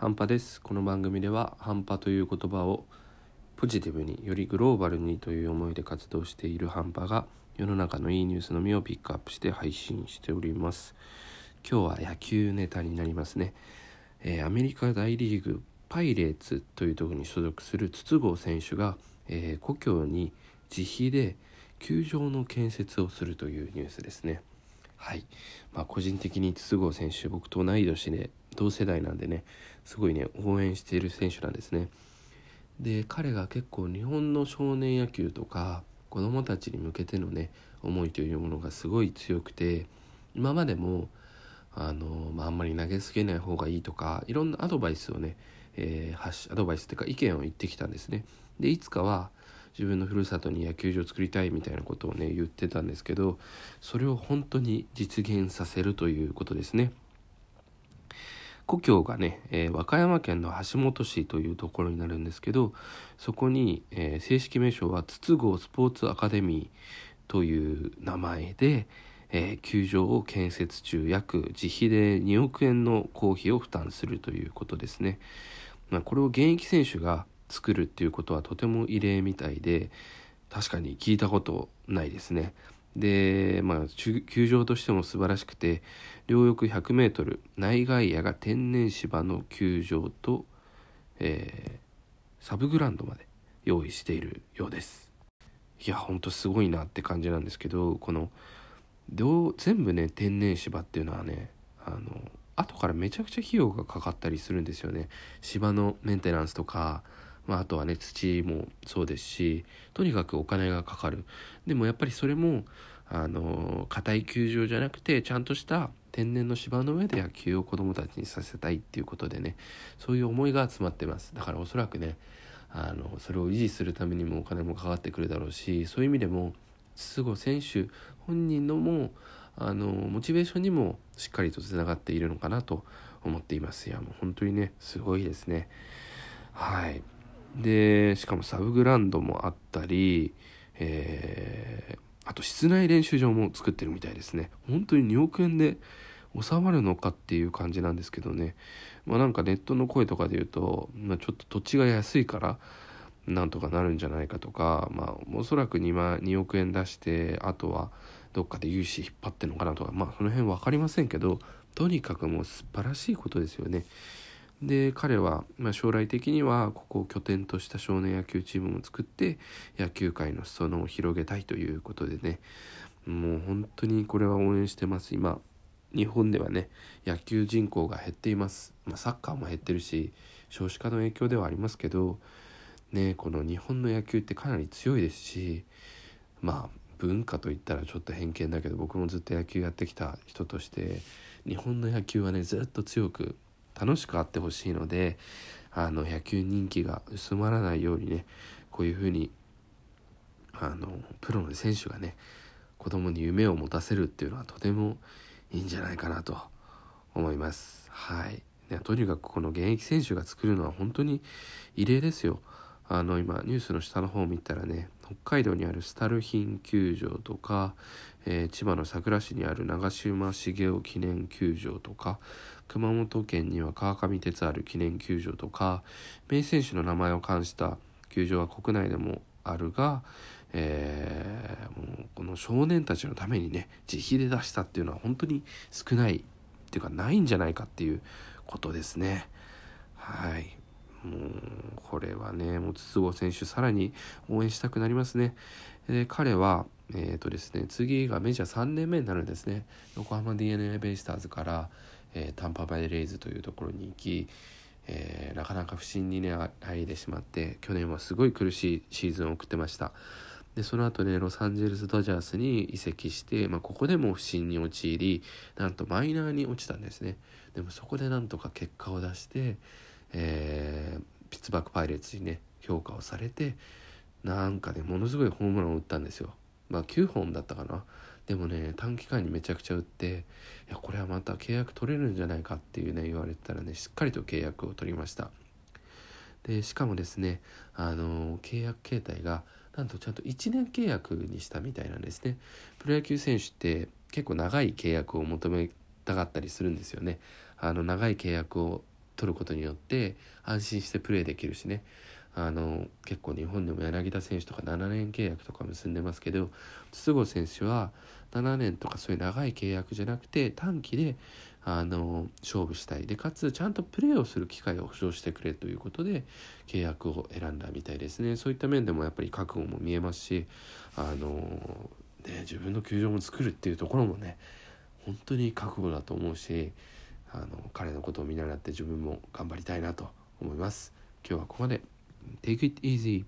半端です。この番組では半端という言葉をポジティブによりグローバルにという思いで活動している半端が世の中のいいニュースのみをピックアップして配信しております。今日は野球ネタになりますね、えー、アメリカ大リーグパイレーツというところに所属する筒香選手が、えー、故郷に自費で球場の建設をするというニュースですね。はい、まあ、個人的に筒香選手僕と同い年で同世代なんでねすごいね応援している選手なんですね。で彼が結構日本の少年野球とか子どもたちに向けてのね思いというものがすごい強くて今までもあの、まあ、あんまり投げつけない方がいいとかいろんなアドバイスをね、えー、アドバイスっていうか意見を言ってきたんですね。でいつかは自分のふるさとに野球場を作りたいみたいなことをね言ってたんですけどそれを本当に実現させるということですね。故郷がね、えー、和歌山県の橋本市というところになるんですけどそこに、えー、正式名称は筒香スポーツアカデミーという名前で、えー、球場を建設中約自費で2億円の公費を負担するということですね。まあ、これを現役選手が作るっていうことはとても異例みたいで確かに聞いたことないですね。で、まあ、球場としても素晴らしくて両翼 100m 内外野が天然芝の球場と、えー、サブグラウンドまで用意しているようです。いやほんとすごいなって感じなんですけどこの全部ね天然芝っていうのはねあの後からめちゃくちゃ費用がかかったりするんですよね。芝のメンテナンスとかまあ、あとはね土もそうですしとにかくお金がかかる。でもやっぱりそれもあの硬い球場じゃなくてちゃんとした天然の芝の上で野球を子どもたちにさせたいっていうことでねそういう思いが詰まってます。だからおそらくねあのそれを維持するためにもお金もかかってくるだろうしそういう意味でも筒香選手本人のもあのモチベーションにもしっかりとつながっているのかなと思っています。いやもう本当にねすごいですね。はい。でしかもサブグラウンドもあったり、えー、あと室内練習場も作ってるみたいですね本当に2億円で収まるのかっていう感じなんですけどねまあなんかネットの声とかで言うと、まあ、ちょっと土地が安いからなんとかなるんじゃないかとかまあおそらく 2, 万2億円出してあとはどっかで融資引っ張ってるのかなとかまあその辺分かりませんけどとにかくもう素晴らしいことですよね。で彼は、ま、将来的にはここを拠点とした少年野球チームを作って野球界の裾野を広げたいということでね。もう本当にこれは応援してます。今日本ではね野球人口が減っています、まあ、サッカーも減ってるし少子化の影響ではありますけどねこの日本の野球ってかなり強いですしまあ文化といったらちょっと偏見だけど僕もずっと野球やってきた人として日本の野球はねずっと強く楽しくあってほしいのであの野球人気が薄まらないようにねこういうふうにあのプロの選手がね子供に夢を持たせるっていうのはとてもいいんじゃないかなと思います。はい、ね、とにかくこの現役選手が作るのは本当に異例ですよ。あの今ニュースの下の方を見たらね北海道にあるスタルヒン球場とか、えー、千葉の佐倉市にある長嶋茂雄記念球場とか熊本県には川上哲治記念球場とか名選手の名前を冠した球場は国内でもあるが、えー、もうこの少年たちのためにね自費で出したっていうのは本当に少ないっていうかないんじゃないかっていうことですね。これはねもう筒香選手さらに応援したくなりますね。で彼はえーとですね、次がメジャー3年目になるんですね。横浜 d n a ベイスターズから、えー、タンパバイレイズというところに行き、えー、なかなか不振にね入ってしまって去年はすごい苦しいシーズンを送ってました。でその後ねロサンゼルス・ドジャースに移籍して、まあ、ここでも不振に陥りなんとマイナーに落ちたんですね。でもそこでなんとか結果を出して、えー、ピッツバーグ・パイレーツにね評価をされてなんかねものすごいホームランを打ったんですよ。まあ9本だったかな。でもね短期間にめちゃくちゃ売っていやこれはまた契約取れるんじゃないかっていうね言われてたらねしっかりと契約を取りました。でしかもですねあの契約形態がなんとちゃんと1年契約にしたみたいなんですね。プロ野球選手って結構長い契約を求めたかったりするんですよね。あの長い契約を取ることによって安心してプレーできるしね。あの結構日本でも柳田選手とか7年契約とか結んでますけど筒香選手は7年とかそういう長い契約じゃなくて短期であの勝負したい。でかつちゃんとプレーをする機会を保証してくれということで契約を選んだみたいですね。そういった面でもやっぱり覚悟も見えますしあの、ね、自分の球場も作るっていうところもね本当に覚悟だと思うしあの彼のことを見習って自分も頑張りたいなと思います。今日はここまで Take it easy.